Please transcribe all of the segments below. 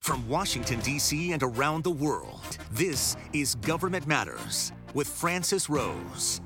From Washington, D.C. and around the world, this is Government Matters with Francis Rose.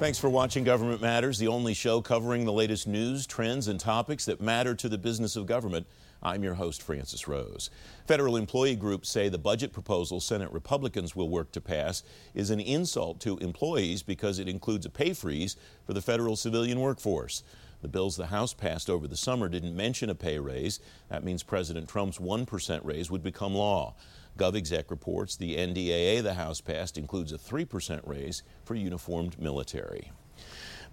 Thanks for watching Government Matters, the only show covering the latest news, trends, and topics that matter to the business of government. I'm your host, Francis Rose. Federal employee groups say the budget proposal Senate Republicans will work to pass is an insult to employees because it includes a pay freeze for the federal civilian workforce. The bills the House passed over the summer didn't mention a pay raise. That means President Trump's 1% raise would become law. GovExec reports the NDAA the House passed includes a 3% raise for uniformed military.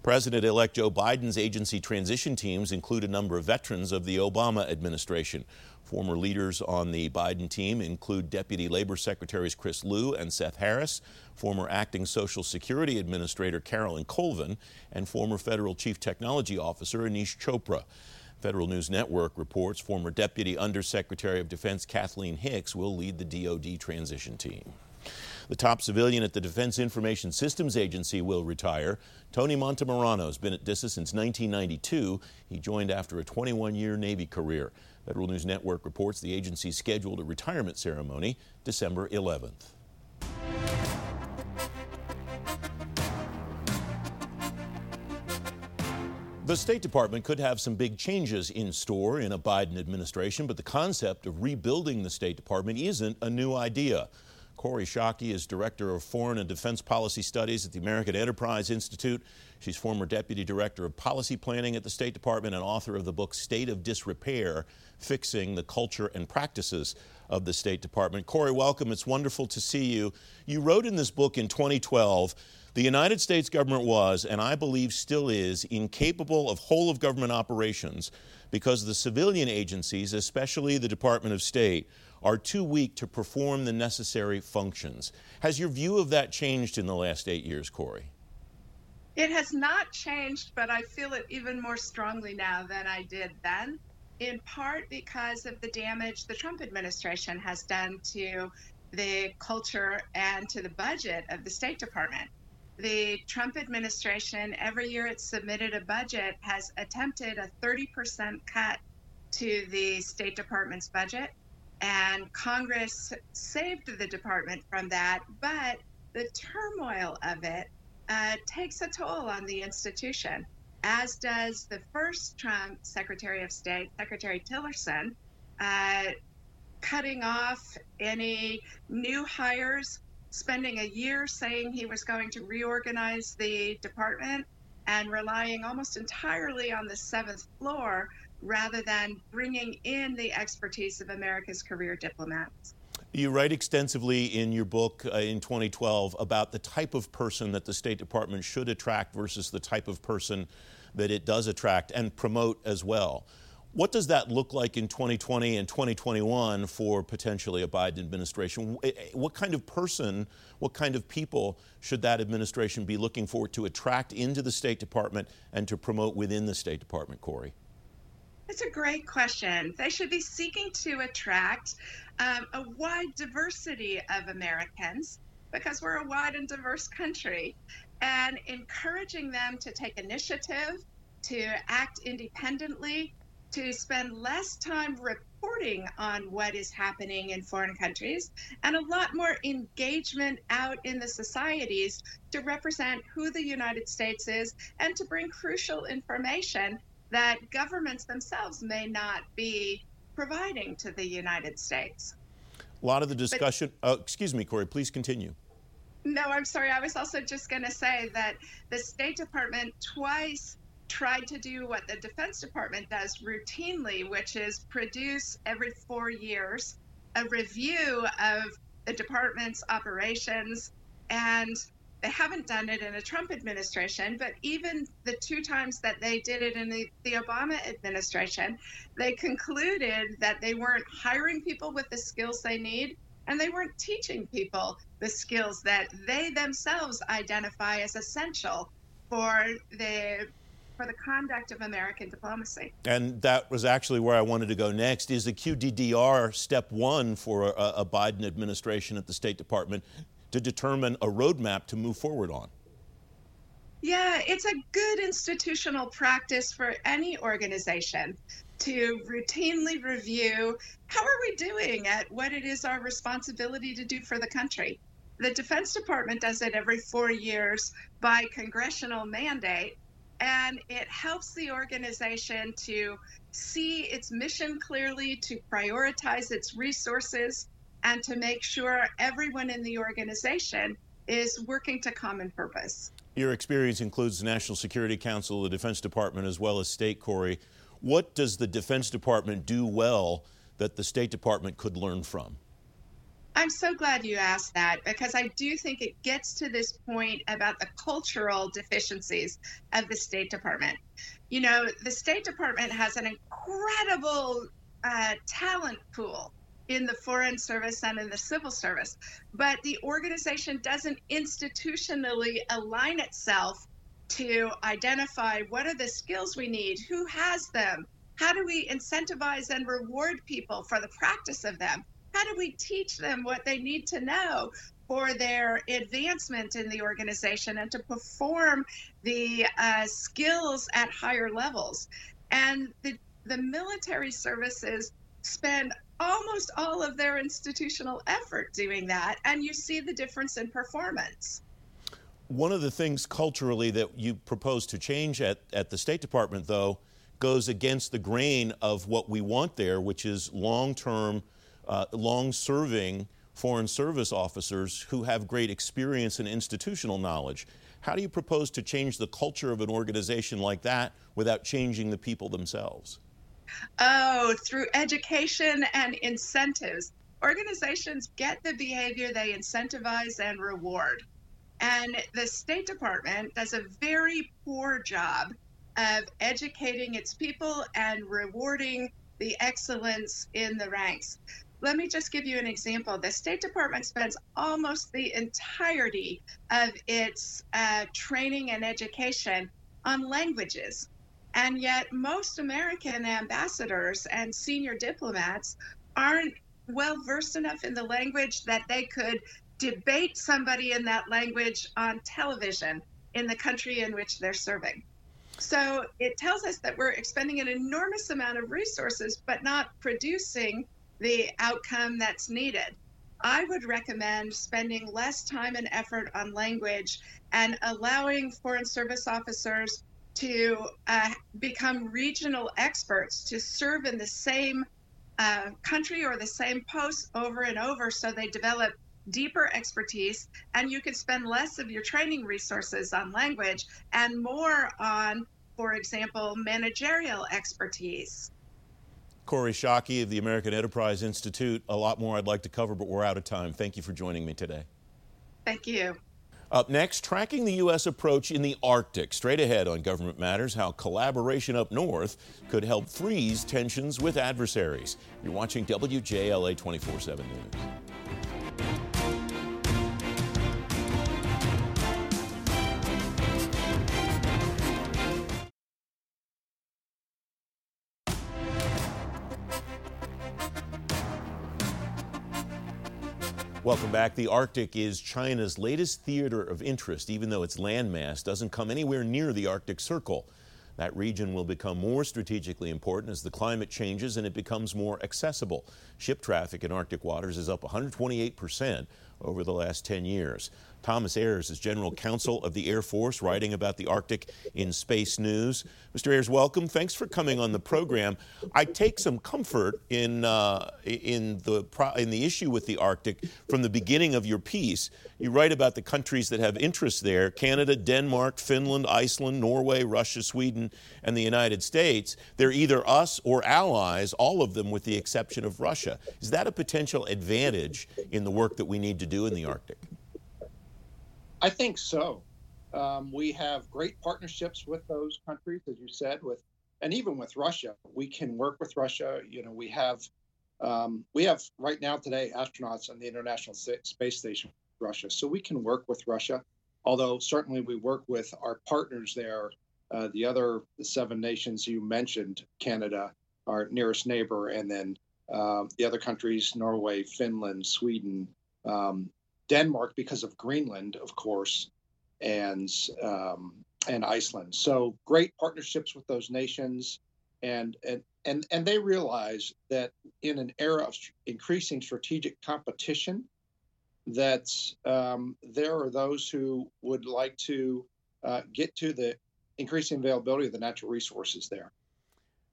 President elect Joe Biden's agency transition teams include a number of veterans of the Obama administration. Former leaders on the Biden team include Deputy Labor Secretaries Chris Lu and Seth Harris, former acting Social Security Administrator Carolyn Colvin, and former Federal Chief Technology Officer Aneesh Chopra. Federal News Network reports former Deputy Undersecretary of Defense Kathleen Hicks will lead the DoD transition team. The top civilian at the Defense Information Systems Agency will retire. Tony Montemarano has been at DISA since 1992. He joined after a 21 year Navy career. Federal News Network reports the agency scheduled a retirement ceremony December 11th. The State Department could have some big changes in store in a Biden administration, but the concept of rebuilding the State Department isn't a new idea. Kori Schake is Director of Foreign and Defense Policy Studies at the American Enterprise Institute. She's former Deputy Director of Policy Planning at the State Department and author of the book State of Disrepair Fixing the Culture and Practices of the State Department. Kori, welcome. It's wonderful to see you. You wrote in this book in 2012 the United States government was, and I believe still is, incapable of whole of government operations because the civilian agencies, especially the Department of State, are too weak to perform the necessary functions. Has your view of that changed in the last eight years, Kori? It has not changed, but I feel it even more strongly now than I did then, in part because of the damage the Trump administration has done to the culture and to the budget of the State Department. The Trump administration, every year it's submitted a budget, has attempted a 30% cut to the State Department's budget. And Congress saved the department from that, but the turmoil of it uh, takes a toll on the institution, as does the first Trump Secretary of State, Secretary Tillerson, uh, cutting off any new hires, spending a year saying he was going to reorganize the department, and relying almost entirely on the seventh floor rather than bringing in the expertise of America's career diplomats. You write extensively in your book uh, in 2012 about the type of person that the State Department should attract versus the type of person that it does attract and promote as well. What does that look like in 2020 and 2021 for potentially a Biden administration? Eh, eh, what kind of person, what kind of people should that administration be looking for to attract into the State Department and to promote within the State Department, Kori? It's a great question. They should be seeking to attract um, a wide diversity of Americans because we're a wide and diverse country and encouraging them to take initiative, to act independently, to spend less time reporting on what is happening in foreign countries and a lot more engagement out in the societies to represent who the United States is and to bring crucial information that governments themselves may not be providing to the United States. A lot of the discussion, but, uh, excuse me, Kori, please continue. No, I'm sorry. I was also just going to say that the State Department twice tried to do what the Defense Department does routinely, which is produce every four years a review of the department's operations. And they haven't done it in a Trump administration, but even the two times that they did it in the, the, Obama administration, they concluded that they weren't hiring people with the skills they need and they weren't teaching people the skills that they themselves identify as essential for the for the conduct of American diplomacy. And that was actually where I wanted to go next. Is the QDDR step one for a, a Biden administration at the State Department to determine a roadmap to move forward on? Yeah, it's a good institutional practice for any organization to routinely review how are we doing at what it is our responsibility to do for the country. The Defense Department does it every four years by congressional mandate, and it helps the organization to see its mission clearly, to prioritize its resources, and to make sure everyone in the organization is working to common purpose. Your experience includes the National Security Council, the Defense Department, as well as state, Kori. What does the Defense Department do well that the State Department could learn from? I'm so glad you asked that because I do think it gets to this point about the cultural deficiencies of the State Department. You know, the State Department has an incredible uh, talent pool in the Foreign Service and in the Civil Service, but the organization doesn't institutionally align itself to identify what are the skills we need, who has them, how do we incentivize and reward people for the practice of them how do we teach them what they need to know for their advancement in the organization and to perform the uh, skills at higher levels? And the, the military services spend almost all of their institutional effort doing that, and you see the difference in performance. One of the things culturally that you propose to change at, at the State Department, though, goes against the grain of what we want there, which is long term uh, long serving foreign service officers who have great experience and institutional knowledge. How do you propose to change the culture of an organization like that without changing the people themselves? Oh, through education and incentives. Organizations get the behavior they incentivize and reward. And the State Department does a very poor job of educating its people and rewarding the excellence in the ranks. Let me just give you an example. The State Department spends almost the entirety of its uh, training and education on languages. And yet, most American ambassadors and senior diplomats aren't well versed enough in the language that they could debate somebody in that language on television in the country in which they're serving. So it tells us that we're expending an enormous amount of resources, but not producing the outcome that's needed. I would recommend spending less time and effort on language and allowing Foreign Service officers to uh, become regional experts to serve in the same uh, country or the same post over and over so they develop deeper expertise and you can spend less of your training resources on language and more on, for example, managerial expertise. Kori Schake of the American Enterprise Institute. A lot more I'd like to cover, but we're out of time. Thank you for joining me today. Thank you. Up next, tracking the U.S. approach in the Arctic. Straight ahead on Government Matters, how collaboration up north could help freeze tensions with adversaries. You're watching WJLA 24 7 News. Welcome back. The Arctic is China's latest theater of interest, even though its landmass doesn't come anywhere near the Arctic Circle. That region will become more strategically important as the climate changes and it becomes more accessible. Ship traffic in Arctic waters is up 128 percent over the last 10 years. Thomas Ayres is General Counsel of the Air Force, writing about the Arctic in Space News. Mr. Ayres, welcome. Thanks for coming on the program. I take some comfort in uh, in the in the issue with the Arctic from the beginning of your piece. You write about the countries that have interests there: Canada, Denmark, Finland, Iceland, Norway, Russia, Sweden, and the United States. They're either us or allies, all of them with the exception of Russia. Is that a potential advantage in the work that we need to do in the Arctic? I think so. Um, we have great partnerships with those countries, as you said, with and even with Russia. We can work with Russia. You know, we have um, we have right now today astronauts on the International Space Station, Russia, so we can work with Russia. Although certainly we work with our partners there, uh, the other seven nations you mentioned, Canada, our nearest neighbor, and then uh, the other countries, Norway, Finland, Sweden, um, Denmark because of Greenland, of course, and um, and Iceland. So great partnerships with those nations. and and and and they realize that in an era of increasing strategic competition, that um, there are those who would like to uh, get to the increasing availability of the natural resources there.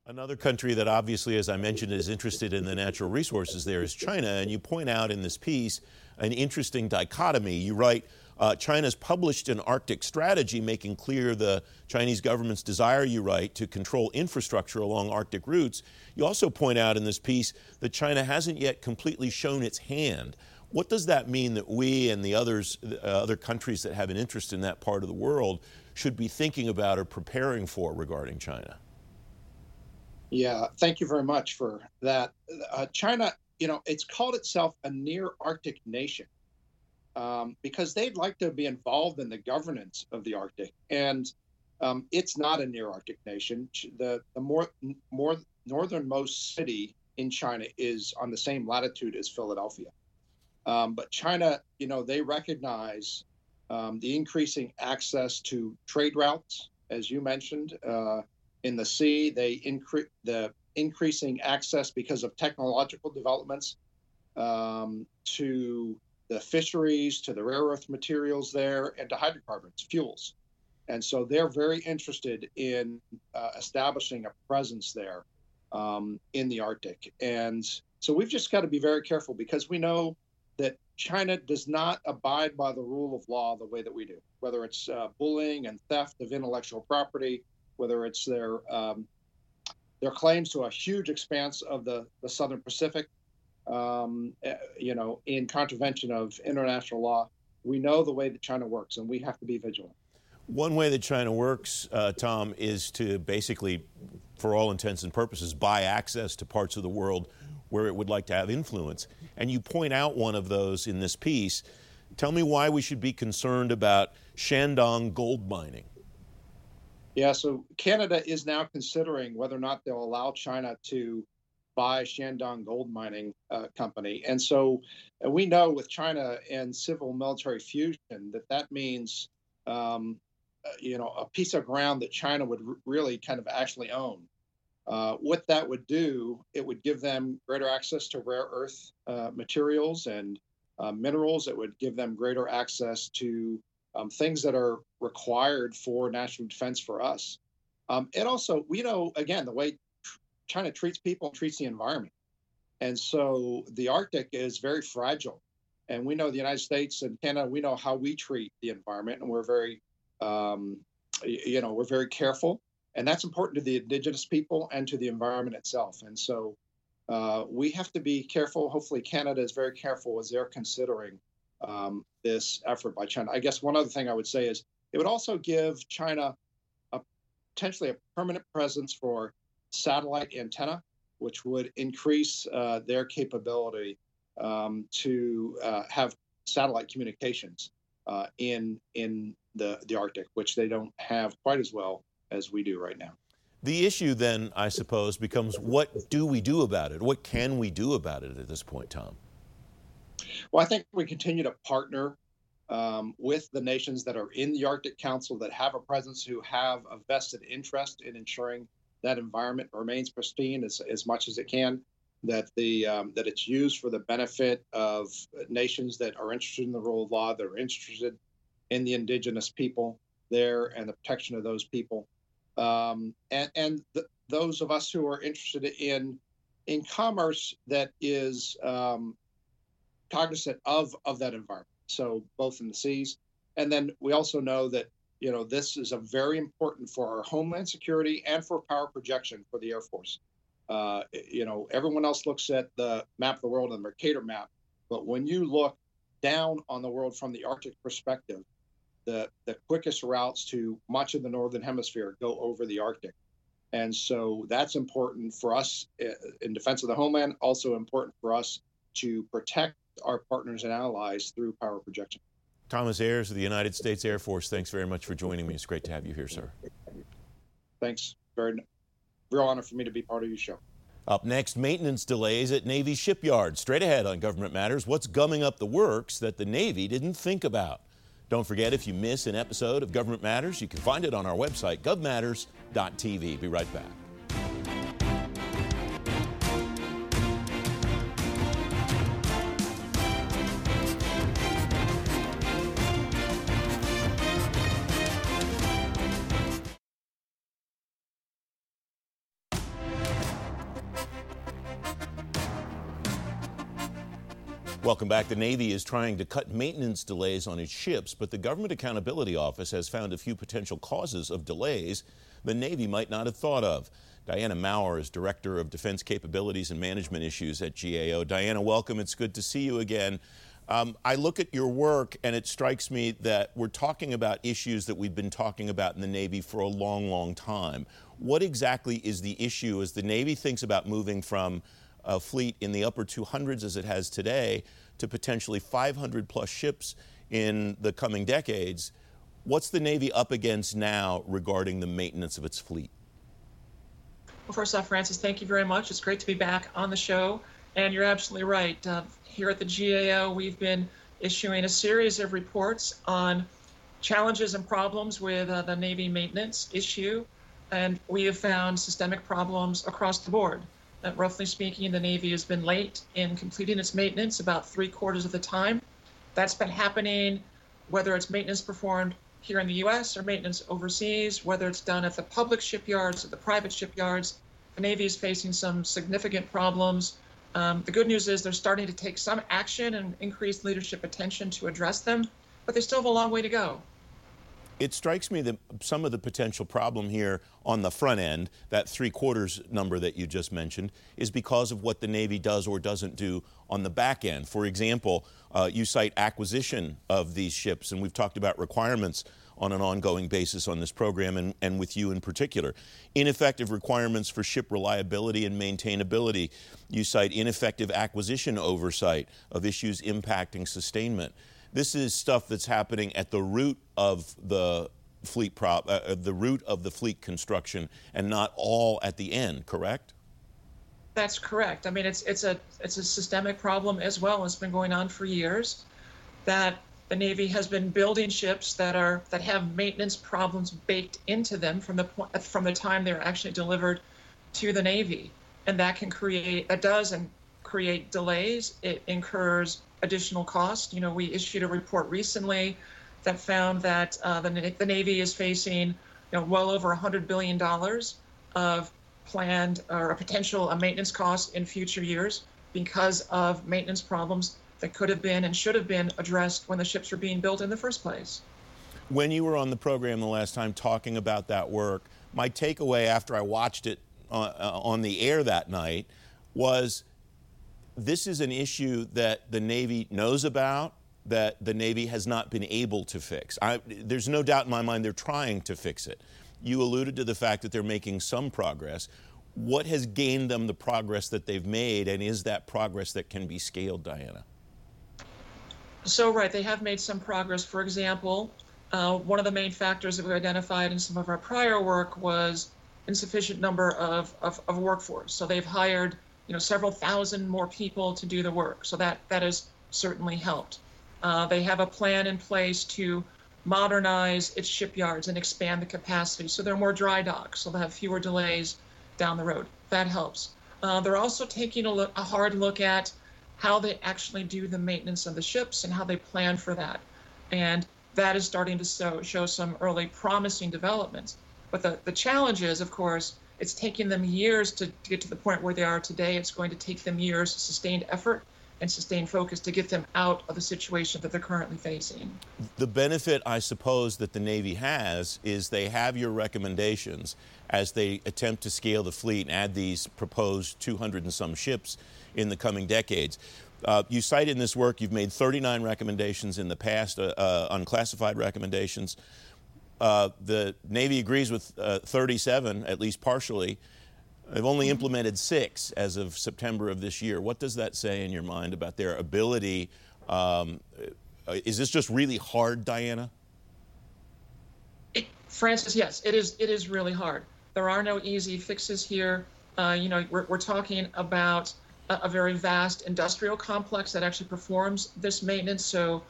Another country that obviously, as I mentioned, is interested in the natural resources there is China. And you point out in this piece an interesting dichotomy. You write, uh, China's published an Arctic strategy making clear the Chinese government's desire, you write, to control infrastructure along Arctic routes. You also point out in this piece that China hasn't yet completely shown its hand. What does that mean that we and the others, uh, other countries that have an interest in that part of the world should be thinking about or preparing for regarding China? Yeah, thank you very much for that. Uh, China, you know, it's called itself a near Arctic nation um, because they'd like to be involved in the governance of the Arctic. And um, it's not a near Arctic nation. The, the more, more northernmost city in China is on the same latitude as Philadelphia. Um, but China, you know, they recognize um, the increasing access to trade routes, as you mentioned. Uh, in the sea. They increase the increasing access because of technological developments um, to the fisheries, to the rare earth materials there, and to hydrocarbons, fuels. And so they're very interested in uh, establishing a presence there um, in the Arctic. And so we've just got to be very careful because we know that China does not abide by the rule of law the way that we do, whether it's uh, bullying and theft of intellectual property, whether it's their um, their claims to a huge expanse of the, the Southern Pacific, um, eh, you know, in contravention of international law. We know the way that China works, and we have to be vigilant. One way that China works, uh, Tom, is to basically, for all intents and purposes, buy access to parts of the world where it would like to have influence. And you point out one of those in this piece. Tell me why we should be concerned about Shandong gold mining. Yeah, so Canada is now considering whether or not they'll allow China to buy Shandong Gold Mining uh, Company. And so we know with China and civil military fusion that that means, um, uh, you know, a piece of ground that China would r- really kind of actually own. Uh, what that would do, it would give them greater access to rare earth uh, materials and uh, minerals. It would give them greater access to um, things that are required for national defense for us. Um, it also, we know, again, the way China treats people treats the environment. And so the Arctic is very fragile. And we know the United States and Canada, we know how we treat the environment, and we're very, um, you know, we're very careful. And that's important to the indigenous people and to the environment itself. And so uh, we have to be careful. Hopefully, Canada is very careful as they're considering um, this effort by China. I guess one other thing I would say is it would also give China a potentially a permanent presence for satellite antenna, which would increase uh, their capability um, to uh, have satellite communications uh, in in the the Arctic, which they don't have quite as well as we do right now. The issue then, I suppose, becomes what do we do about it? What can we do about it at this point, Tom? Well, I think we continue to partner um, with the nations that are in the Arctic Council that have a presence, who have a vested interest in ensuring that environment remains pristine as, as much as it can, that the um, that it's used for the benefit of nations that are interested in the rule of law, that are interested in the indigenous people there and the protection of those people, um, and and those of us who are interested in in commerce that is um, cognizant of of that environment. So both in the seas, and then we also know that you know this is a very important for our homeland security and for power projection for the Air Force. Uh, you know, everyone else looks at the map of the world and the Mercator map, but when you look down on the world from the Arctic perspective, the the quickest routes to much of the northern hemisphere go over the Arctic. And so that's important for us uh, in defense of the homeland, also important for us to protect our partners and allies through power projection. Thomas Ayres of the United States Air Force, thanks very much for joining me. It's great to have you here, sir. Thanks. Very real honor for me to be part of your show. Up next, maintenance delays at Navy shipyards. Straight ahead on Government Matters, what's gumming up the works that the Navy didn't think about? Don't forget, if you miss an episode of Government Matters, you can find it on our website, govmatters.tv. Be right back. Welcome back. The Navy is trying to cut maintenance delays on its ships, but the Government Accountability Office has found a few potential causes of delays the Navy might not have thought of. Diana Maurer is Director of Defense Capabilities and Management Issues at GAO. Diana, welcome. It's good to see you again. Um, I look at your work and it strikes me that we're talking about issues that we've been talking about in the Navy for a long, long time. What exactly is the issue as the Navy thinks about moving from a fleet in the upper 200s as it has today to potentially 500 plus ships in the coming decades. What's the Navy up against now regarding the maintenance of its fleet? Well, first off, Francis, thank you very much. It's great to be back on the show. And you're absolutely right. Uh, here at the GAO, we've been issuing a series of reports on challenges and problems with uh, the Navy maintenance issue. And we have found systemic problems across the board roughly speaking, the Navy has been late in completing its maintenance about three quarters of the time. That's been happening whether it's maintenance performed here in the US or maintenance overseas, whether it's done at the public shipyards or the private shipyards. The Navy is facing some significant problems. Um, the good news is they're starting to take some action and increase leadership attention to address them, but they still have a long way to go it strikes me that some of the potential problem here on the front end, that three quarters number that you just mentioned, is because of what the Navy does or doesn't do on the back end. For example, uh, you cite acquisition of these ships, and we've talked about requirements on an ongoing basis on this program and, and with you in particular. Ineffective requirements for ship reliability and maintainability. You cite ineffective acquisition oversight of issues impacting sustainment. This is stuff that's happening at the root of the fleet prop, uh, uh, the root of the fleet construction, and not all at the end. Correct? That's correct. I mean, it's it's a it's a systemic problem as well. It's been going on for years. That the Navy has been building ships that are that have maintenance problems baked into them from the point from the time they're actually delivered to the Navy, and that can create that does and create delays. It incurs additional cost. You know, we issued a report recently that found that uh, the, the Navy is facing, you know, well over $100 billion of planned or a potential a maintenance cost in future years because of maintenance problems that could have been and should have been addressed when the ships were being built in the first place. When you were on the program the last time talking about that work, my takeaway after I watched it uh, uh on the air that night was this is an issue that the Navy knows about, that the Navy has not been able to fix. I, there's no doubt in my mind they're trying to fix it. You alluded to the fact that they're making some progress. What has gained them the progress that they've made, and is that progress that can be scaled, Diana? So, right, they have made some progress. For example, uh, one of the main factors that we identified in some of our prior work was insufficient number of, of, of workforce. So they've hired you know, several thousand more people to do the work. So that, that has certainly helped. Uh, they have a plan in place to modernize its shipyards and expand the capacity. So there are more dry docks, so they'll have fewer delays down the road. That helps. Uh, they're also taking a, look, a hard look at how they actually do the maintenance of the ships and how they plan for that. And that is starting to show, show some early promising developments. But the, the challenge is, of course, it's taken them years to, get to the point where they are today. It's going to take them years, of sustained effort, and sustained focus to get them out of the situation that they're currently facing. The benefit, I suppose, that the Navy has is they have your recommendations as they attempt to scale the fleet and add these proposed 200 and some ships in the coming decades. Uh, you cite in this work you've made 39 recommendations in the past, uh, uh, unclassified recommendations. Uh, the Navy agrees with uh, 37, at least partially. They've only implemented six as of September of this year. What does that say in your mind about their ability? Um, uh, is this just really hard, Diana? It, Francis, yes, it is. It is really hard. There are no easy fixes here. Uh, you know, we're, we're talking about a, a very vast industrial complex that actually performs this maintenance. So,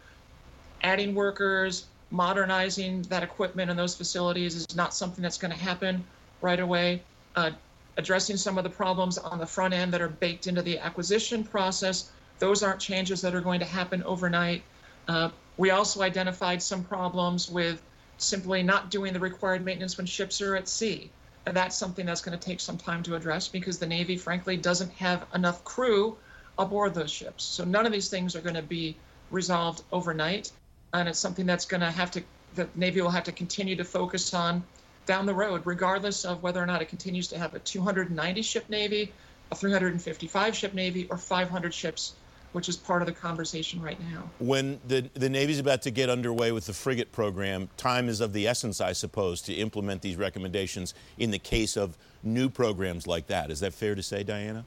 adding workers, modernizing that equipment and those facilities is not something that's going to happen right away. Uh, addressing some of the problems on the front end that are baked into the acquisition process, those aren't changes that are going to happen overnight. Uh, we also identified some problems with simply not doing the required maintenance when ships are at sea. And that's something that's going to take some time to address because the Navy, frankly, doesn't have enough crew aboard those ships. So none of these things are going to be resolved overnight, and it's something that's going to have to the Navy will have to continue to focus on down the road, regardless of whether or not it continues to have a 290 ship Navy, a 355 ship Navy, or 500 ships which is part of the conversation right now. When the, the Navy's about to get underway with the frigate program, time is of the essence, I suppose, to implement these recommendations in the case of new programs like that. Is that fair to say, Diana?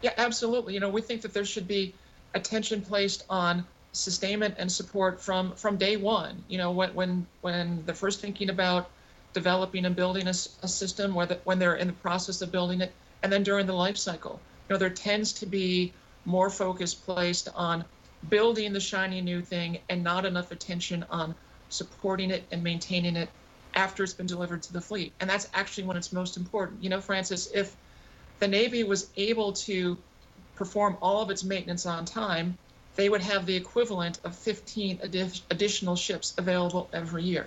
Yeah, absolutely. You know, we think that there should be attention placed on sustainment and support from from day one. You know, when when when they're first thinking about developing and building a, a system, whether when they're in the process of building it, and then during the life cycle. You know, there tends to be more focus placed on building the shiny new thing and not enough attention on supporting it and maintaining it after it's been delivered to the fleet. And that's actually when it's most important. You know, Francis, if the Navy was able to perform all of its maintenance on time, they would have the equivalent of 15 additional ships available every year.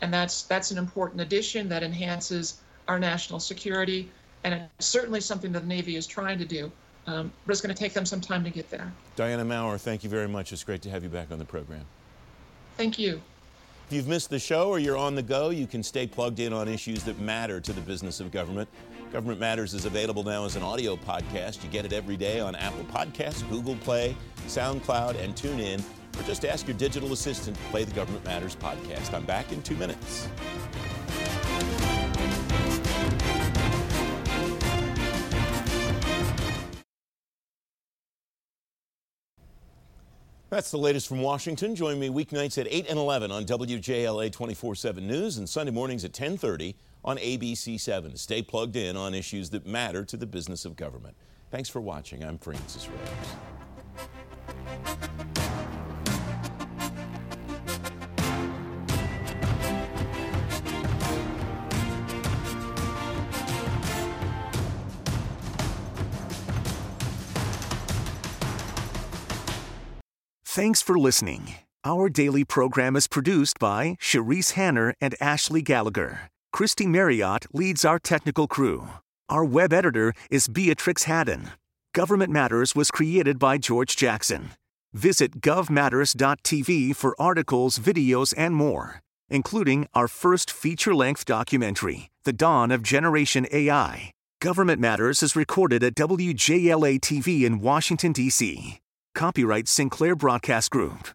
And that's that's an important addition that enhances our national security and it's certainly something that the Navy is trying to do. Um, but it's going to take them some time to get there. Diana Maurer, thank you very much. It's great to have you back on the program. Thank you. If you've missed the show or you're on the go, you can stay plugged in on issues that matter to the business of government. Government Matters is available now as an audio podcast. You get it every day on Apple Podcasts, Google Play, SoundCloud, and TuneIn, Or just ask your digital assistant to play the Government Matters podcast. I'm back in two minutes. That's the latest from Washington. Join me weeknights at 8 and 11 on WJLA 24-7 News and Sunday mornings at 1030 on ABC7. Stay plugged in on issues that matter to the business of government. Thanks for watching. I'm Francis Rose. Thanks for listening. Our daily program is produced by Cherise Hanner and Ashley Gallagher. Christy Marriott leads our technical crew. Our web editor is Beatrix Haddon. Government Matters was created by George Jackson. Visit govmatters.tv for articles, videos, and more, including our first feature length documentary, The Dawn of Generation AI. Government Matters is recorded at WJLA TV in Washington, D.C. Copyright Sinclair Broadcast Group.